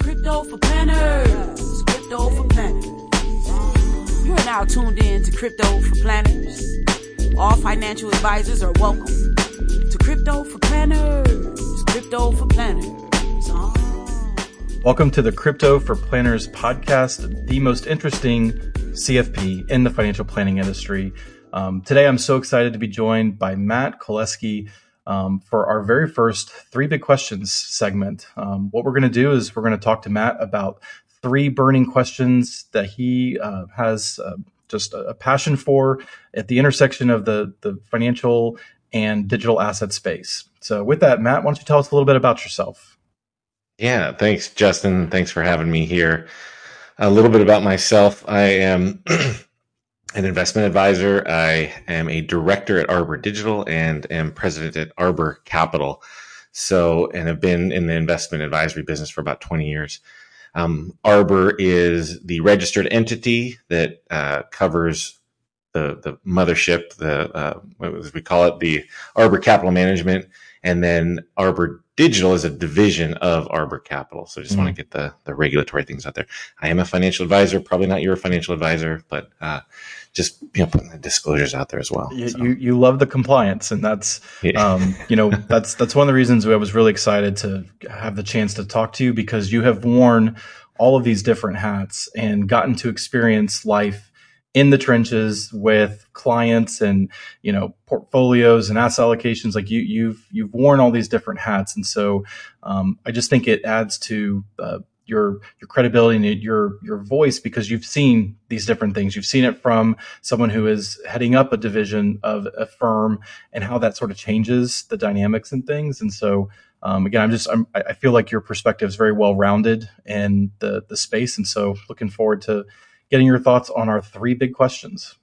Crypto for planners. Crypto for planners. You are now tuned in to Crypto for Planners. All financial advisors are welcome to Crypto for Planners. Crypto for Planners. Welcome to the Crypto for Planners podcast, the most interesting CFP in the financial planning industry. Um, today, I'm so excited to be joined by Matt Koleski um, for our very first three big questions segment. Um, what we're going to do is we're going to talk to Matt about three burning questions that he uh, has uh, just a, a, passion for at the intersection of the, the financial and digital asset space. So, with that, Matt, why don't you tell us a little bit about yourself? Yeah, thanks, Justin. Thanks for having me here. A little bit about myself. I am an investment advisor. I am a director at Arbor Digital and am president at Arbor Capital. So, and have been in the investment advisory business for about 20 years. Um, Arbor is the registered entity that uh, covers the the mothership, the uh, as we call it, the Arbor Capital Management, and then Arbor Digital is a division of Arbor Capital. So, I just mm-hmm. want to get the the regulatory things out there. I am a financial advisor, probably not your financial advisor, but uh, just you know putting the disclosures out there as well. You so. you, you, love the compliance, and that's yeah. um, you know that's that's one of the reasons I was really excited to have the chance to talk to you because you have worn all of these different hats and gotten to experience life in the trenches with clients and you know portfolios and asset allocations like you you've you've worn all these different hats and so um, i just think it adds to uh, your your credibility and your your voice because you've seen these different things. You've seen it from someone who is heading up a division of a firm and how that sort of changes the dynamics and things. And so, um, again, I'm just I'm, I feel like your perspective is very well rounded in the the space, and so looking forward to getting your thoughts on our three big questions.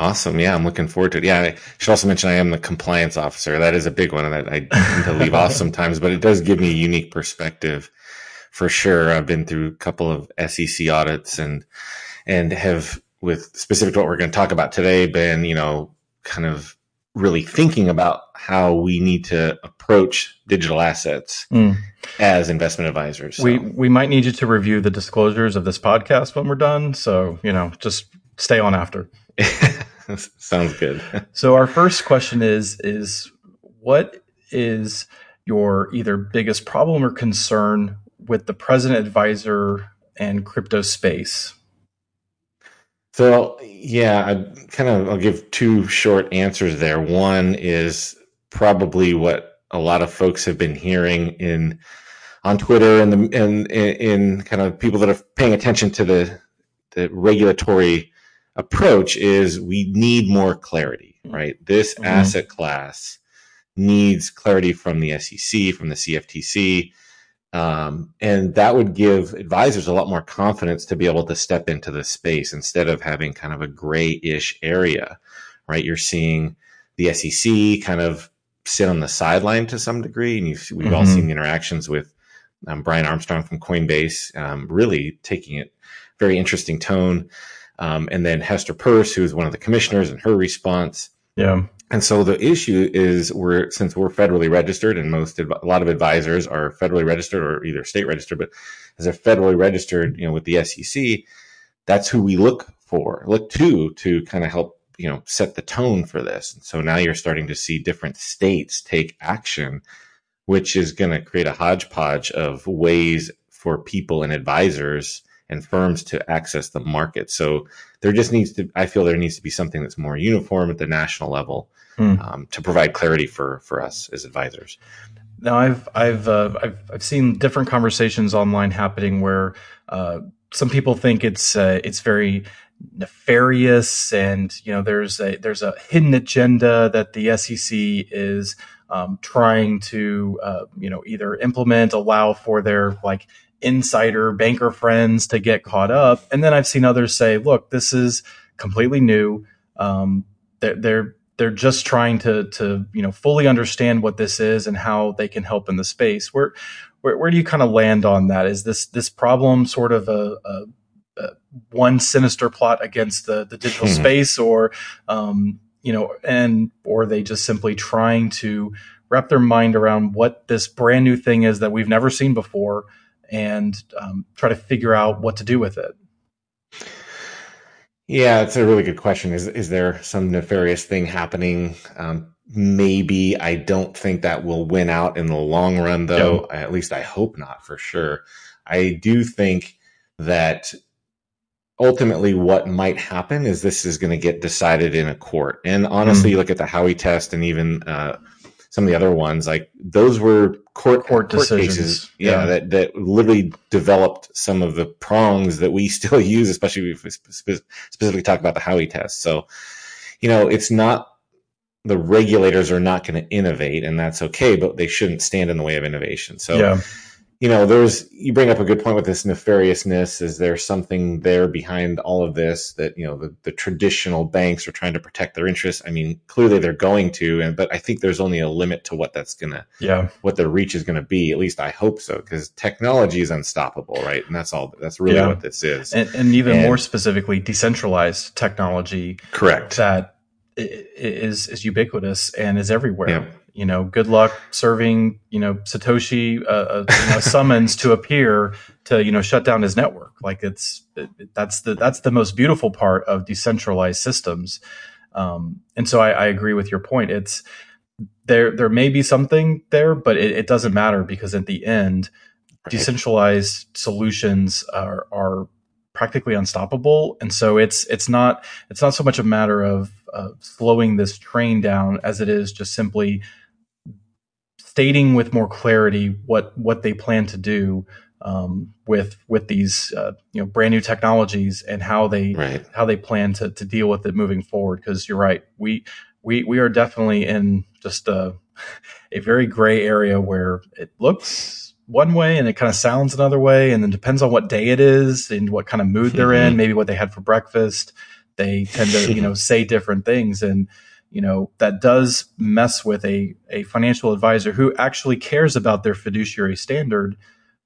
Awesome. Yeah, I'm looking forward to it. Yeah, I should also mention I am the compliance officer. That is a big one that I tend to leave off sometimes, but it does give me a unique perspective for sure. I've been through a couple of SEC audits and and have with specific to what we're going to talk about today been, you know, kind of really thinking about how we need to approach digital assets mm. as investment advisors. So. We we might need you to review the disclosures of this podcast when we're done. So, you know, just stay on after. Sounds good. so our first question is is what is your either biggest problem or concern with the president advisor and crypto space? So yeah, I kind of I'll give two short answers there. One is probably what a lot of folks have been hearing in on Twitter and the and in kind of people that are paying attention to the the regulatory approach is we need more clarity, right? This mm-hmm. asset class needs clarity from the SEC, from the CFTC, um, and that would give advisors a lot more confidence to be able to step into the space instead of having kind of a grayish area, right? You're seeing the SEC kind of sit on the sideline to some degree, and we've mm-hmm. all seen the interactions with um, Brian Armstrong from Coinbase, um, really taking it very interesting tone, um, and then Hester Peirce, who is one of the commissioners, and her response. Yeah. And so the issue is we're since we're federally registered and most a lot of advisors are federally registered or either state registered, but as a federally registered, you know, with the SEC, that's who we look for, look to to kind of help, you know, set the tone for this. And so now you're starting to see different states take action, which is going to create a hodgepodge of ways for people and advisors and firms to access the market. So there just needs to, I feel there needs to be something that's more uniform at the national level mm. um, to provide clarity for for us as advisors. Now, I've I've uh, I've I've seen different conversations online happening where uh, some people think it's uh, it's very nefarious, and you know there's a there's a hidden agenda that the SEC is um, trying to uh, you know either implement, allow for their like insider banker friends to get caught up. And then I've seen others say, look, this is completely new. Um, they're, they're, they're just trying to, to, you know, fully understand what this is and how they can help in the space. Where, where, where do you kind of land on that? Is this, this problem sort of a, a, a one sinister plot against the, the digital hmm. space or, um, you know, and, or they just simply trying to wrap their mind around what this brand new thing is that we've never seen before and um, try to figure out what to do with it? Yeah, it's a really good question. Is is there some nefarious thing happening? Um, maybe. I don't think that will win out in the long run, though. At least I hope not, for sure. I do think that ultimately what might happen is this is going to get decided in a court. And honestly, mm. you look at the Howey test and even uh, some of the other ones, like those were court court, court cases, yeah, yeah, that that literally developed some of the prongs that we still use, especially if we specifically talk about the Howey test. So, you know, it's not the regulators are not going to innovate, and that's okay, but they shouldn't stand in the way of innovation. So. Yeah you know, there's you bring up a good point with this nefariousness. Is there something there behind all of this that you know the, the traditional banks are trying to protect their interests? I mean, clearly they're going to, and but I think there's only a limit to what that's gonna, yeah, what the reach is gonna be. At least I hope so, because technology is unstoppable, right? And that's all. That's really yeah. what this is, and, and even and, more specifically, decentralized technology. Correct. That is is ubiquitous and is everywhere. Yeah you know, good luck serving, you know, Satoshi uh, a, uh, you know, summons to appear to, you know, shut down his network. Like it's it, that's the that's the most beautiful part of decentralized systems. Um, and so I, I, agree with your point. It's there there may be something there, but it, it doesn't matter because at the end, right. decentralized solutions are are practically unstoppable. And so it's it's not it's not so much a matter of uh, slowing this train down as it is just simply stating with more clarity what what they plan to do um, with with these uh, you know brand new technologies and how they right. how they plan to to deal with it moving forward. Because you're right, we we we are definitely in just a a very gray area where it looks one way and it kind of sounds another way, and then depends on what day it is and what kind of mood they're in, maybe what they had for breakfast. They tend to you know say different things and you know that does mess with a, a financial advisor who actually cares about their fiduciary standard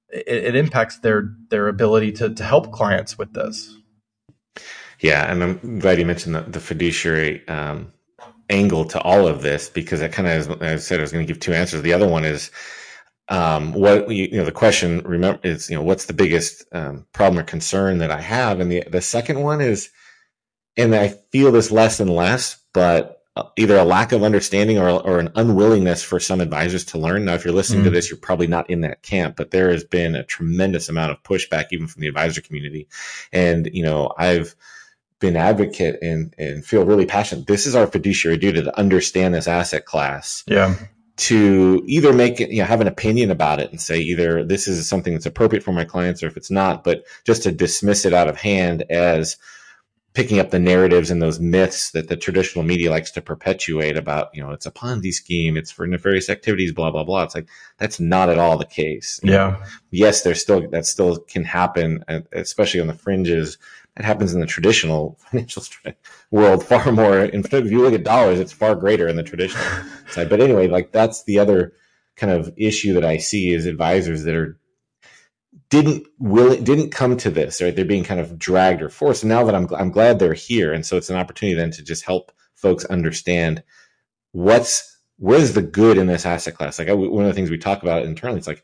it, it impacts their their ability to, to help clients with this. Yeah and i'm glad you mentioned the, the fiduciary um, angle to all of this because I kind of i said i was going to give two answers. The other one is um, what you, you, know the question remember is you know what's the biggest um, problem or concern that i have? And the the second one is and i feel this less and less but either a lack of understanding or, or an unwillingness for some advisors to learn. Now, if you're listening mm. to this, you're probably not in that camp, but there has been a tremendous amount of pushback even from the advisor community. And, you know, I've been advocate and, and feel really passionate. This is our fiduciary duty to understand this asset class. Yeah. To either make it, you know, have an opinion about it and say either this is something that's appropriate for my clients or if it's not, but just to dismiss it out of hand as, picking up the narratives and those myths that the traditional media likes to perpetuate about, you know, it's a Ponzi scheme, it's for nefarious activities, blah, blah, blah. It's like, that's not at all the case. Yeah. Know? Yes, there's still, that still can happen, uh, especially on the fringes. It happens in the traditional financial world far more. In fact, if you look at dollars, it's far greater in the traditional side. But anyway, like that's the other kind of issue that I see is advisors that are didn't will it didn't come to this right? They're being kind of dragged or forced. And now that I'm, I'm glad they're here. And so it's an opportunity then to just help folks understand what's where's the good in this asset class? Like I, one of the things we talk about internally it's like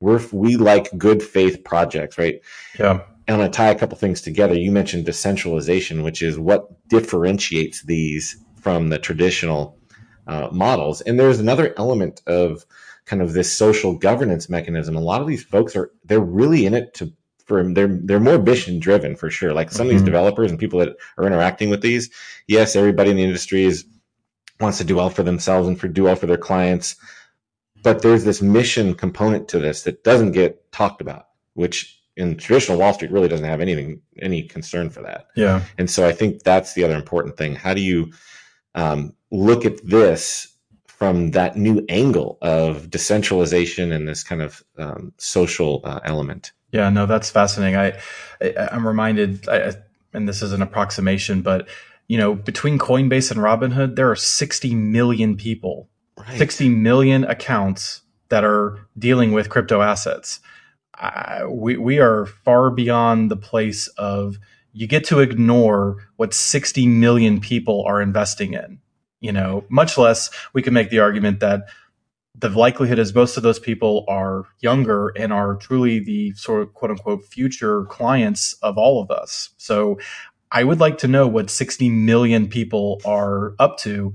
we're we like good faith projects right? Yeah. And i'm going to tie a couple things together. You mentioned decentralization which is what differentiates these from the traditional uh, models. And there's another element of kind of this social governance mechanism. A lot of these folks are they're really in it to for they're they're more mission driven for sure. Like some mm-hmm. of these mm-hmm. developers and people that are interacting with these, yes, everybody in the industry is wants to do well for themselves and for do well for their clients. But there's this mission component to this that doesn't get talked about, which in traditional Wall Street really doesn't have anything any concern for that. Yeah. And so I think that's the other important thing. How do you um, look at this from that new angle of decentralization and this kind of um, social uh, element. Yeah, no, that's fascinating. I, I am reminded, I, and this is an approximation, but you know, between Coinbase and Robinhood, there are 60 million people, right. 60 million accounts that are dealing with crypto assets. Uh, we we are far beyond the place of you get to ignore what 60 million people are investing in you know, much less we can make the argument that the likelihood is most of those people are younger and are truly the sort of quote unquote future clients of all of us. So I would like to know what 60 million people are up to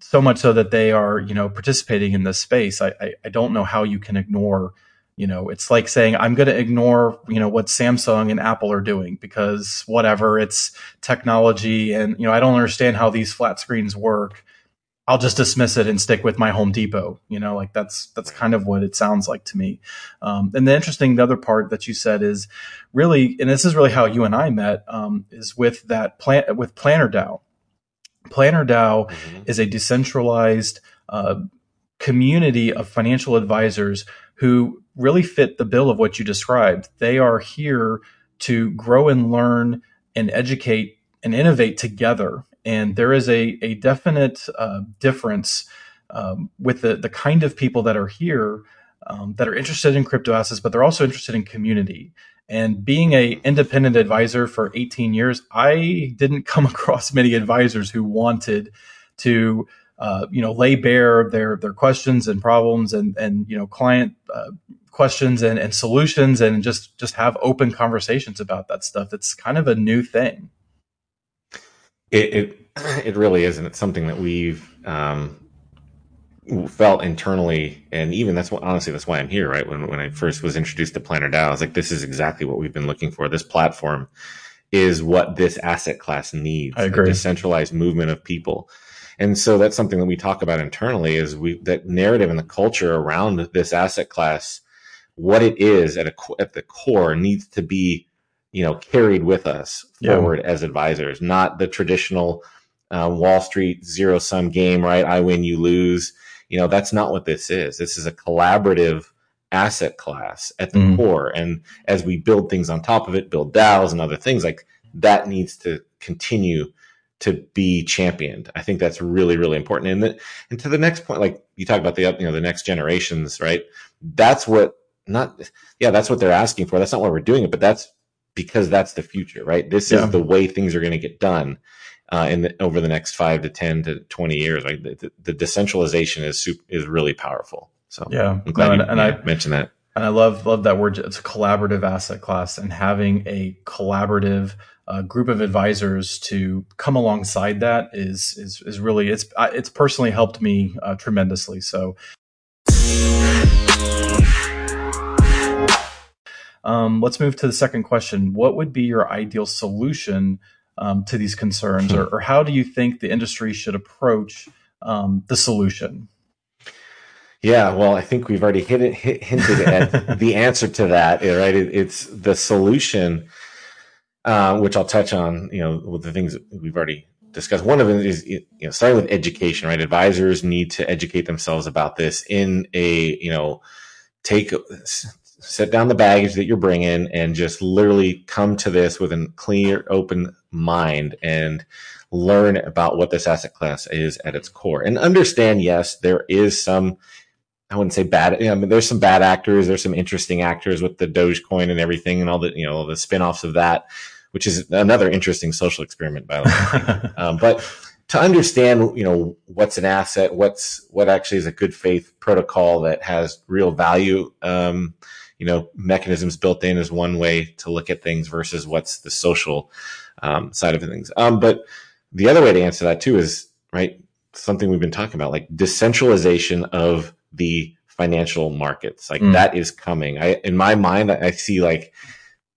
so much so that they are, you know, participating in this space. I, I, I don't know how you can ignore, you know, it's like saying, I'm going to ignore, you know, what Samsung and Apple are doing because whatever it's technology and, you know, I don't understand how these flat screens work. I'll just dismiss it and stick with my Home Depot. You know, like that's that's kind of what it sounds like to me. Um, and the interesting, the other part that you said is really, and this is really how you and I met, um, is with that plan with Planner DAO. Planner DAO mm-hmm. is a decentralized uh, community of financial advisors who really fit the bill of what you described. They are here to grow and learn and educate and innovate together. And there is a, a definite uh, difference um, with the, the kind of people that are here um, that are interested in crypto assets, but they're also interested in community. And being a independent advisor for 18 years, I didn't come across many advisors who wanted to, uh, you know, lay bare their their questions and problems and and you know client uh, questions and, and solutions and just just have open conversations about that stuff. It's kind of a new thing. It it, it really is, and it's something that we've um, felt internally, and even that's what honestly that's why I'm here. Right when when I first was introduced to Planner DAO, I was like, this is exactly what we've been looking for. This platform is what this asset class needs. I agree. A decentralized movement of people. And so that's something that we talk about internally is we that narrative and the culture around this asset class, what it is at a at the core needs to be, you know, carried with us forward yeah. as advisors, not the traditional uh, Wall Street zero sum game, right? I win, you lose you know, that's not what this is. This is a collaborative asset class at the mm. core. And as we build things on top of it, build DAOs and other things like that needs to continue to be championed. I think that's really, really important. And the, and to the next point, like you talk about the, you know, the next generations, right? That's what not, yeah, that's what they're asking for. That's not why we're doing it, but that's because that's the future, right? This yeah. is the way things are going to get done uh, in the, over the next five to ten to twenty years. Like the, the decentralization is super, is really powerful. So yeah, I'm glad no, you, and, I mentioned that. And I love love that word. It's a collaborative asset class, and having a collaborative uh, group of advisors to come alongside that is is is really it's it's personally helped me uh, tremendously. So. Um, let's move to the second question. What would be your ideal solution um, to these concerns, or, or, how do you think the industry should approach um, the solution? Yeah, well, I think we've already hit hit, hinted at the answer to that. Right, it, it's the solution, uh, which I'll touch on. You know, with the things that we've already discussed. One of them is you know starting with education. Right, advisors need to educate themselves about this in a you know take set down the baggage that you're bringing and just literally come to this with a clear, open mind and learn about what this asset class is at its core and understand, yes, there is some, I wouldn't say bad. I mean, there's some bad actors. There's some interesting actors with the Dogecoin and everything and all the, you know, all the spinoffs of that, which is another interesting social experiment, by the way. um, but to understand, you know, what's an asset, what's, what actually is a good faith protocol that has real value, um, you know, mechanisms built in is one way to look at things versus what's the social um, side of things. Um, but the other way to answer that too is right something we've been talking about, like decentralization of the financial markets. Like mm. that is coming. I in my mind, I see like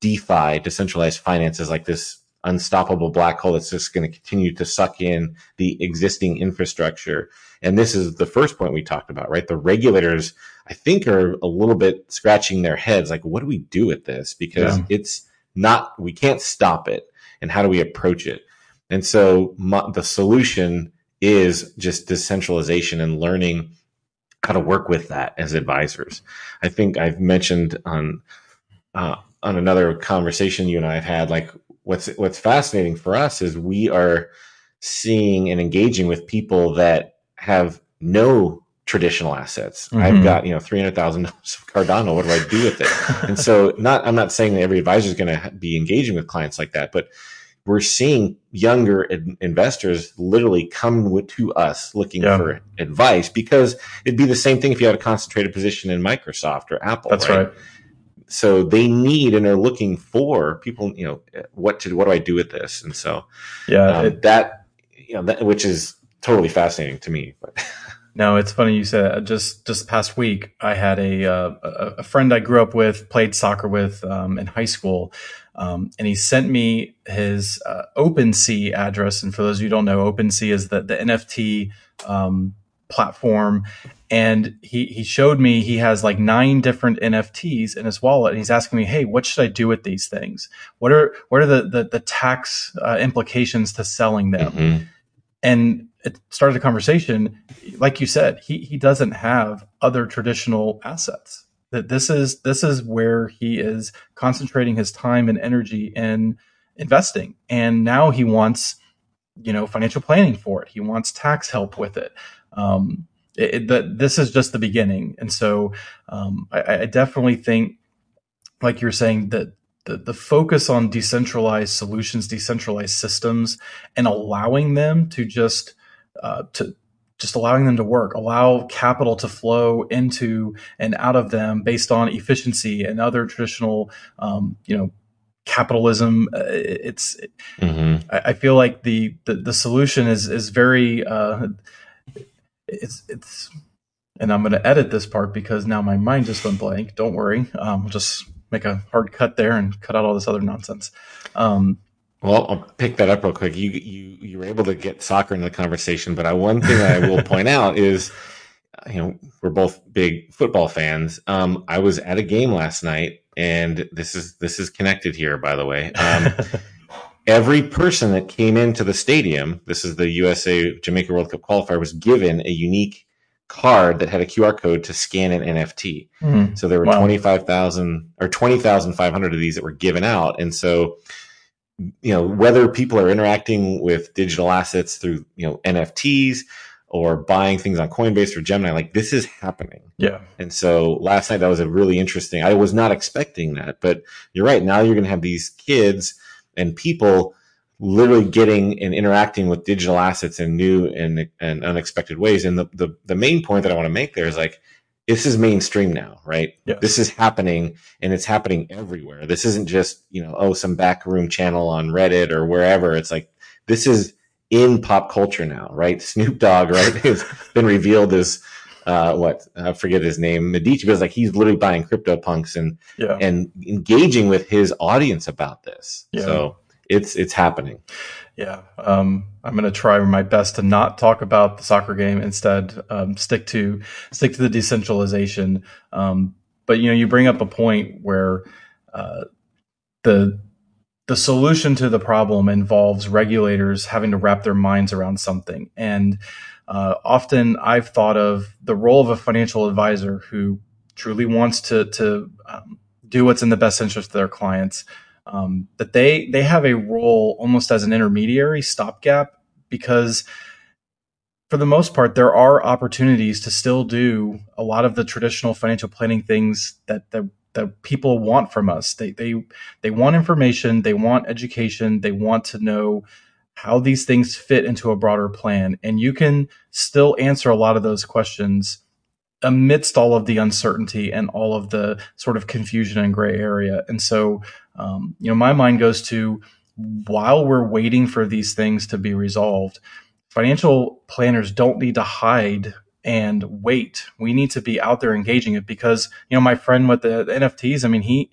DeFi, decentralized finance, is like this unstoppable black hole that's just going to continue to suck in the existing infrastructure. And this is the first point we talked about, right? The regulators, I think, are a little bit scratching their heads, like, what do we do with this? Because yeah. it's not, we can't stop it. And how do we approach it? And so my, the solution is just decentralization and learning how to work with that as advisors. I think I've mentioned on, uh, on another conversation you and I have had, like what's what's fascinating for us is we are seeing and engaging with people that have no traditional assets. Mm-hmm. I've got you know three hundred thousand dollars of Cardano. What do I do with it? and so, not I'm not saying that every advisor is going to be engaging with clients like that, but we're seeing younger investors literally come to us looking yeah. for advice because it'd be the same thing if you had a concentrated position in Microsoft or Apple. That's right. right. So they need and are looking for people. You know, what to what do I do with this? And so, yeah, um, it, that you know, that, which is totally fascinating to me. But no, it's funny you said uh, just just past week I had a uh, a friend I grew up with, played soccer with um, in high school, um, and he sent me his uh, OpenSea address. And for those of you who don't know, OpenSea is the the NFT um, platform. And he he showed me he has like nine different NFTs in his wallet, and he's asking me, "Hey, what should I do with these things? What are what are the the, the tax uh, implications to selling them?" Mm-hmm and it started a conversation. Like you said, he he doesn't have other traditional assets. That this is this is where he is concentrating his time and energy in investing, and now he wants you know financial planning for it. He wants tax help with it. Um, it, it this is just the beginning, and so um, I, I definitely think, like you're saying, that the, the focus on decentralized solutions, decentralized systems, and allowing them to just uh, to just allowing them to work, allow capital to flow into and out of them based on efficiency and other traditional, um, you know, capitalism. Uh, it's, mm-hmm. I, I, feel like the, the, the solution is, is very, uh, it's, it's, and I'm going to edit this part because now my mind just went blank. Don't worry. Um, we'll just make a hard cut there and cut out all this other nonsense. Um, well, I'll pick that up real quick. You you you were able to get soccer into the conversation, but I, one thing I will point out is, you know, we're both big football fans. Um, I was at a game last night, and this is this is connected here, by the way. Um, every person that came into the stadium, this is the USA Jamaica World Cup qualifier, was given a unique card that had a QR code to scan an NFT. Mm. So there were wow. 25,000 or 20,500 of these that were given out. And so, you know, whether people are interacting with digital assets through, you know, NFTs or buying things on Coinbase or Gemini, like this is happening. Yeah. And so last night that was a really interesting, I was not expecting that, but you're right. Now you're going to have these kids and people literally getting and interacting with digital assets in new and, and unexpected ways. And the, the, the main point that I want to make there is like, this is mainstream now, right? Yes. This is happening and it's happening everywhere. This isn't just, you know, oh, some backroom channel on Reddit or wherever. It's like, this is in pop culture now, right? Snoop Dogg, right, has been revealed as, uh, what I forget his name, Medici, because like he's literally buying crypto punks and yeah. and engaging with his audience about this. Yeah. So it's it's happening. Yeah, um, I'm going to try my best to not talk about the soccer game. Instead, um, stick to stick to the decentralization. Um, but you know, you bring up a point where uh, the the solution to the problem involves regulators having to wrap their minds around something. And uh, often, I've thought of the role of a financial advisor who truly wants to to um, do what's in the best interest of their clients um, that they they have a role almost as an intermediary stopgap because for the most part there are opportunities to still do a lot of the traditional financial planning things that that, that people want from us. They they they want information they want education they want to know how these things fit into a broader plan. And you can still answer a lot of those questions amidst all of the uncertainty and all of the sort of confusion and gray area. And so, um, you know, my mind goes to while we're waiting for these things to be resolved, financial planners don't need to hide and wait. We need to be out there engaging it because, you know, my friend with the, the NFTs, I mean, he,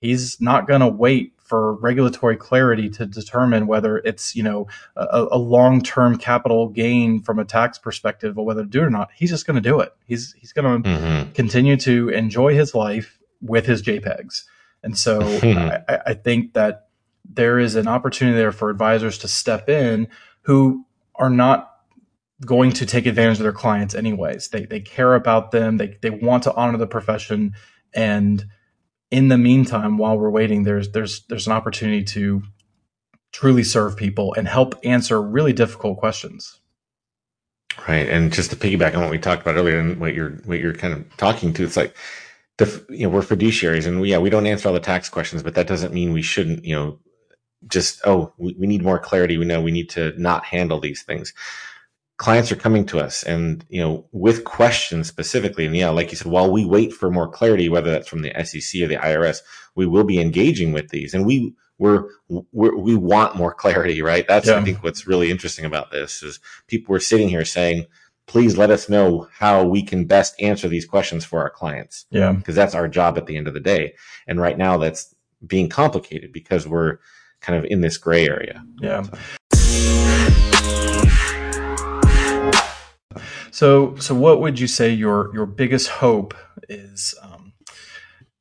he's not going to wait for regulatory clarity to determine whether it's you know a, a long term capital gain from a tax perspective or whether to do it or not. He's just going to do it. He's he's going to mm-hmm. continue to enjoy his life with his JPEGs. And so I, I think that there is an opportunity there for advisors to step in who are not going to take advantage of their clients anyways. They they care about them. They they want to honor the profession and in the meantime, while we're waiting, there's there's there's an opportunity to truly serve people and help answer really difficult questions. Right, and just to piggyback on what we talked about earlier and what you're what you're kind of talking to, it's like the you know we're fiduciaries and we, yeah we don't answer all the tax questions, but that doesn't mean we shouldn't you know just oh we, we need more clarity. We know we need to not handle these things clients are coming to us and you know with questions specifically and yeah like you said while we wait for more clarity whether that's from the sec or the irs we will be engaging with these. And we we're, we're we want more clarity right? That's yeah. i think what's really interesting about this is people are sitting here saying please let us know how we can best answer these questions for our clients. Yeah. Because that's our job at the end of the day. And right now that's being complicated because we're kind of in this gray area. Yeah. So, so so what would you say your your biggest hope is um,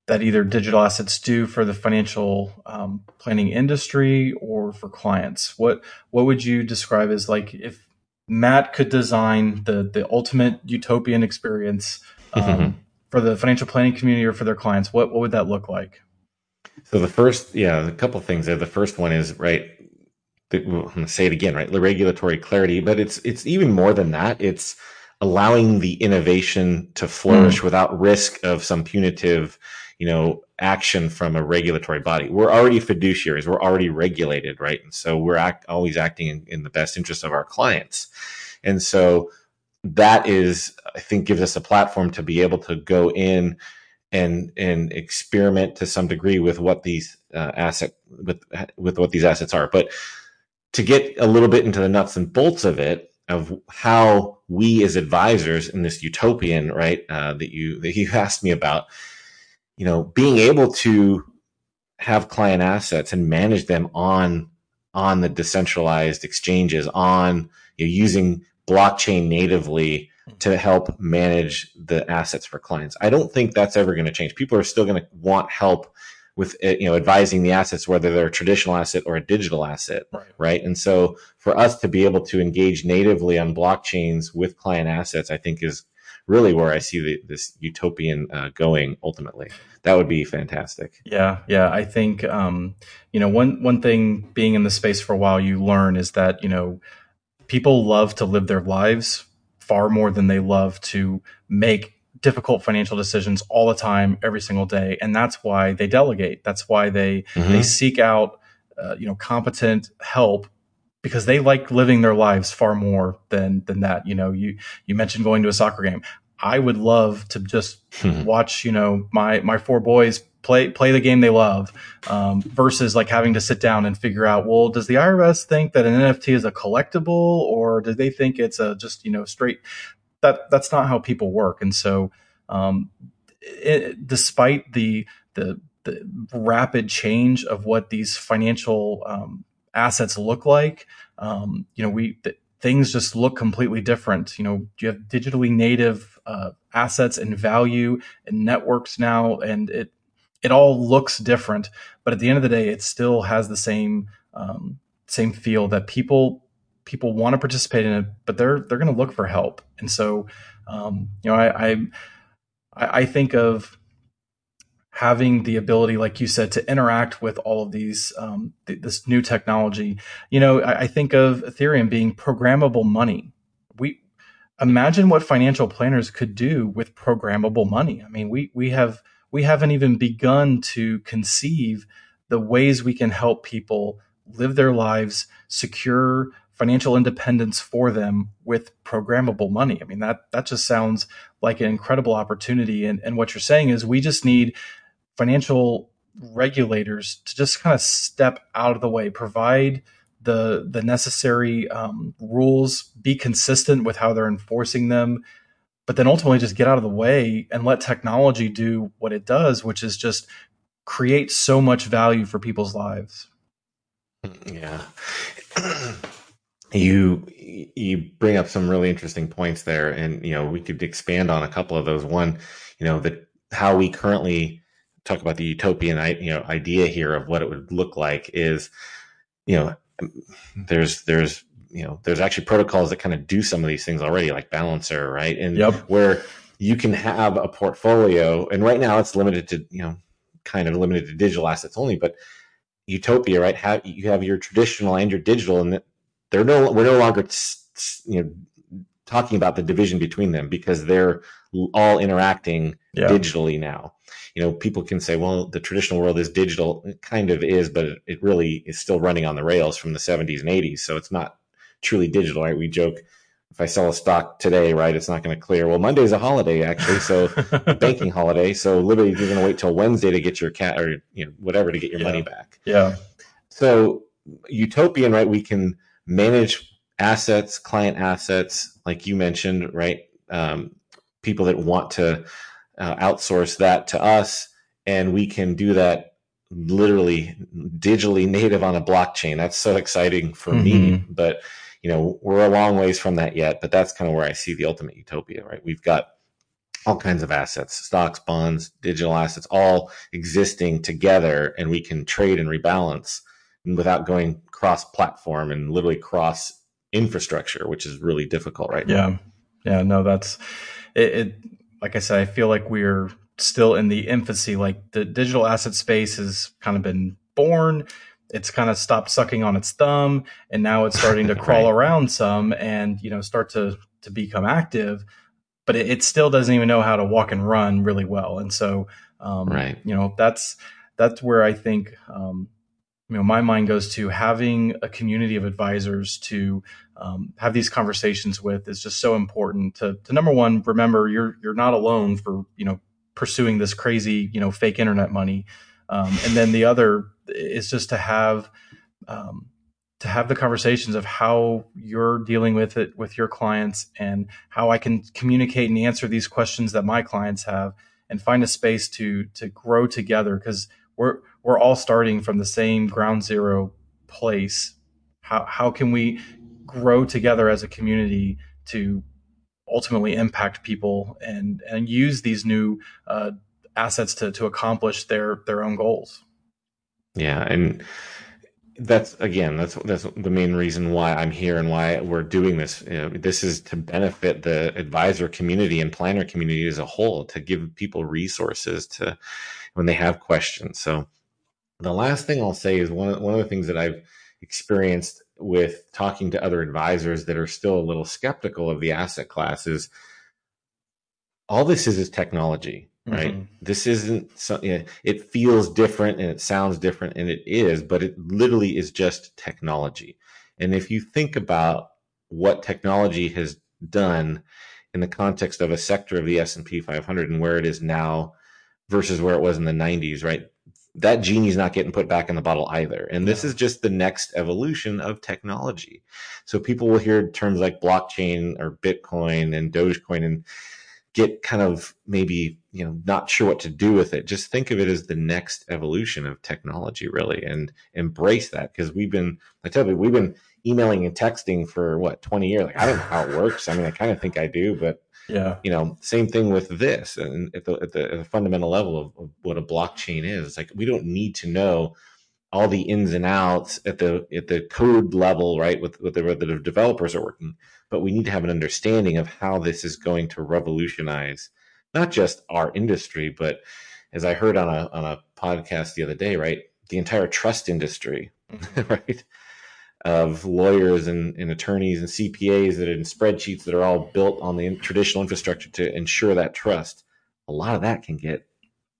that either digital assets do for the financial um, planning industry or for clients? What what would you describe as like if Matt could design the the ultimate utopian experience um, mm-hmm. for the financial planning community or for their clients? What what would that look like? So the first, yeah, a couple things there. The first one is right. I'm going to say it again, right? The regulatory clarity, but it's it's even more than that. It's allowing the innovation to flourish mm. without risk of some punitive, you know, action from a regulatory body. We're already fiduciaries. We're already regulated, right? And so we're act, always acting in, in the best interest of our clients. And so that is, I think, gives us a platform to be able to go in and and experiment to some degree with what these uh, asset with with what these assets are. But to get a little bit into the nuts and bolts of it, of how we as advisors in this utopian right uh, that you that you asked me about you know being able to have client assets and manage them on on the decentralized exchanges on you know, using blockchain natively to help manage the assets for clients. I don't think that's ever going to change. People are still going to want help with uh, you know advising the assets whether they're a traditional asset or a digital asset right. right? And so for us to be able to engage natively on blockchains with client assets i think is really where i see the, this utopian uh, going ultimately. That would be fantastic. Yeah yeah i think um, you know one one thing being in the space for a while you learn is that you know people love to live their lives far more than they love to make difficult financial decisions all the time, every single day, and that's why they delegate. That's why they mm-hmm. they seek out uh, you know competent help because they like living their lives far more than than that. You know, you you mentioned going to a soccer game. I would love to just watch you know my my four boys play play the game they love um, versus like having to sit down and figure out well does the IRS think that an NFT is a collectible or do they think it's a just you know straight that that's not how people work. And so, um, it, despite the, the the rapid change of what these financial um, assets look like, um, you know, we th- things just look completely different. You know, you have digitally native uh, assets and value and networks now, and it it all looks different. But at the end of the day, it still has the same um, same feel that people people want to participate in it, but they're they're going to look for help. And so, um, you know, I, I I think of having the ability, like you said, to interact with all of these um, th- this new technology. You know, I, I think of Ethereum being programmable money. We imagine what financial planners could do with programmable money. I mean, we we have we haven't even begun to conceive the ways we can help people live their lives secure financial independence for them with programmable money. I mean, that that just sounds like an incredible opportunity. And, and what you're saying is we just need financial regulators to just kind of step out of the way, provide the the necessary um, rules, be consistent with how they're enforcing them, but then ultimately just get out of the way and let technology do what it does, which is just create so much value for people's lives. Yeah. you you bring up some really interesting points there and you know we could expand on a couple of those. One you know that how we currently talk about the utopian you know idea here of what it would look like is you know there's there's you know there's actually protocols that kind of do some of these things already like balancer right? And yep. where you can have a portfolio and right now it's limited to you know kind of limited to digital assets only but utopia right? Have you have your traditional and your digital and they're no we're no longer you know talking about the division between them because they're all interacting yeah. digitally now. You know, people can say, well, the traditional world is digital. It kind of is, but it, really is still running on the rails from the 70s and 80s. So it's not truly digital, right? We joke if I sell a stock today, right, it's not going to clear. Well, Monday's a holiday actually, so banking holiday. So literally, you're going to wait till Wednesday to get your cat or you know whatever to get your yeah. money back. Yeah. So utopian, right? We can manage assets, client assets, like you mentioned, right? Um, people that want to uh, outsource that to us, and we can do that literally digitally native on a blockchain. That's so exciting for mm-hmm. me, but you know, we're a long ways from that yet, but that's kind of where I see the ultimate utopia, right? We've got all kinds of assets, stocks, bonds, digital assets, all existing together, and we can trade and rebalance without going cross platform and literally cross infrastructure, which is really difficult right yeah. now. Yeah. Yeah. No, that's it, it. Like I said, I feel like we're still in the infancy. Like the digital asset space has kind of been born it's kind of stopped sucking on its thumb and now it's starting to crawl right. around some and you know start to to become active but it, it, still doesn't even know how to walk and run really well and so um, right. you know that's that's where i think um, you know my mind goes to having a community of advisors to um, have these conversations with is just so important to, to number one remember you're you're not alone for you know pursuing this crazy you know fake internet money. Um, and then the other is just to have um, to have the conversations of how you're dealing with it with your clients and how I can communicate and answer these questions that my clients have and find a space to to grow together because we're we're all starting from the same ground zero place. How how can we grow together as a community to ultimately impact people and and use these new uh, assets to to accomplish their their own goals? Yeah, and that's again that's that's the main reason why I'm here and why we're doing this. You know, this is to benefit the advisor community and planner community as a whole to give people resources to when they have questions. So the last thing I'll say is one one of the things that I've experienced with talking to other advisors that are still a little skeptical of the asset class is all this is is technology right? Mm-hmm. This isn't something, it feels different and it sounds different and it is, but it literally is just technology. And if you think about what technology has done in the context of a sector of the S&P 500 and where it is now versus where it was in the 90s, right? That genie's not getting put back in the bottle either. And this is just the next evolution of technology. So people will hear terms like blockchain or Bitcoin and Dogecoin and get kind of maybe you know not sure what to do with it. Just think of it as the next evolution of technology really and embrace that. Because we've been i tell you we've been emailing and texting for what 20 years. Like i don't know how it works. I mean i kind of think i do but yeah you know same thing with this and at the, at the, at the fundamental level of, of what a blockchain is it's like we don't need to know all the ins and outs at the at the code level, right? With with the, the developers are working, but we need to have an understanding of how this is going to revolutionize not just our industry, but as I heard on a on a podcast the other day, right, the entire trust industry, mm-hmm. right, of lawyers and, and attorneys and CPAs that are in spreadsheets that are all built on the traditional infrastructure to ensure that trust. A lot of that can get,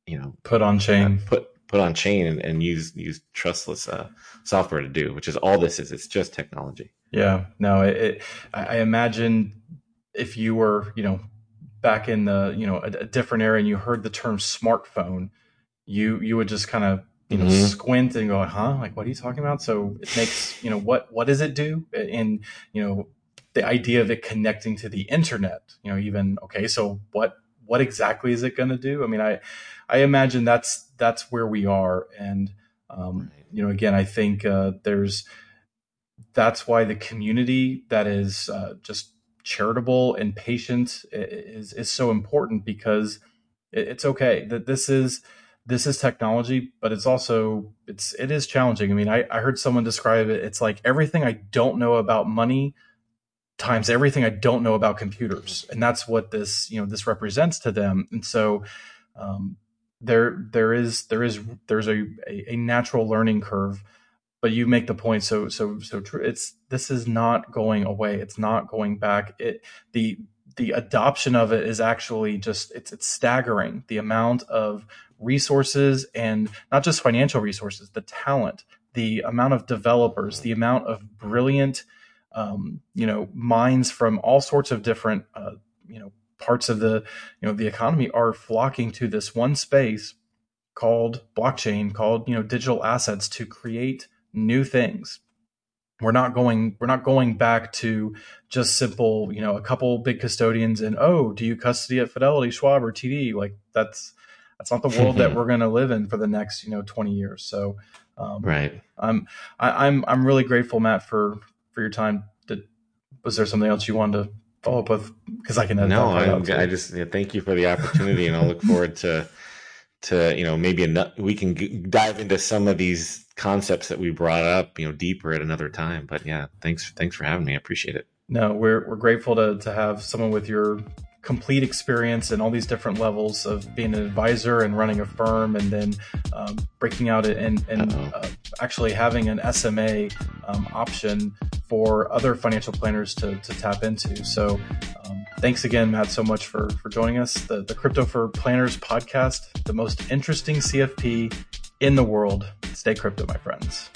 you know, put on chain, uh, put put on chain and, and use use trustless uh, software to do, which is all this is. It's just technology. Yeah, no, it, it, I imagine if you were, you know, back in the, you know, a, a, different era and you heard the term smartphone, you you would just kind of you know mm-hmm. squint and go, huh, like what are you talking about? So it makes you know what what does it do? And you know the idea of it connecting to the internet, you know, even okay, so what what exactly is it going to do? I mean, I I imagine that's that's where we are, and um, you know, again, I think uh, there's that's why the community that is uh, just charitable and patient is is so important because it's okay that this is this is technology, but it's also it's it is challenging. I mean, I, I heard someone describe it. It's like everything I don't know about money times everything I don't know about computers, and that's what this you know this represents to them. And so um, there there is there is there's a, a, a natural learning curve but you make the point so so so true. It's this is not going away. It's not going back. It the the adoption of it is actually just it's it's staggering. The amount of resources and not just financial resources, the talent, the amount of developers, the amount of brilliant um, you know minds from all sorts of different uh, you know parts of the you know the economy are flocking to this one space called blockchain called you know digital assets to create new things we're not going we're not going back to just simple you know a couple big custodians and oh do you custody at fidelity schwab or td like that's that's not the world that we're going to live in for the next you know 20 years. So um, right. I'm I, am i i'm really grateful matt for for your time. Did was there something else you wanted to follow up with? Because i can no I, I just yeah, thank you for the opportunity and i'll look forward to to you know maybe a, we can g- dive into some of these concepts that we brought up you know deeper at another time but yeah thanks thanks for having me i appreciate it no we're we're grateful to to have someone with your complete experience and all these different levels of being an advisor and running a firm and then um, breaking out and, and uh, actually having an SMA um, option for other financial planners to, to tap into. So um, thanks again, Matt, so much for, for joining us. The, the Crypto for Planners podcast, the most interesting CFP in the world. Stay crypto, my friends.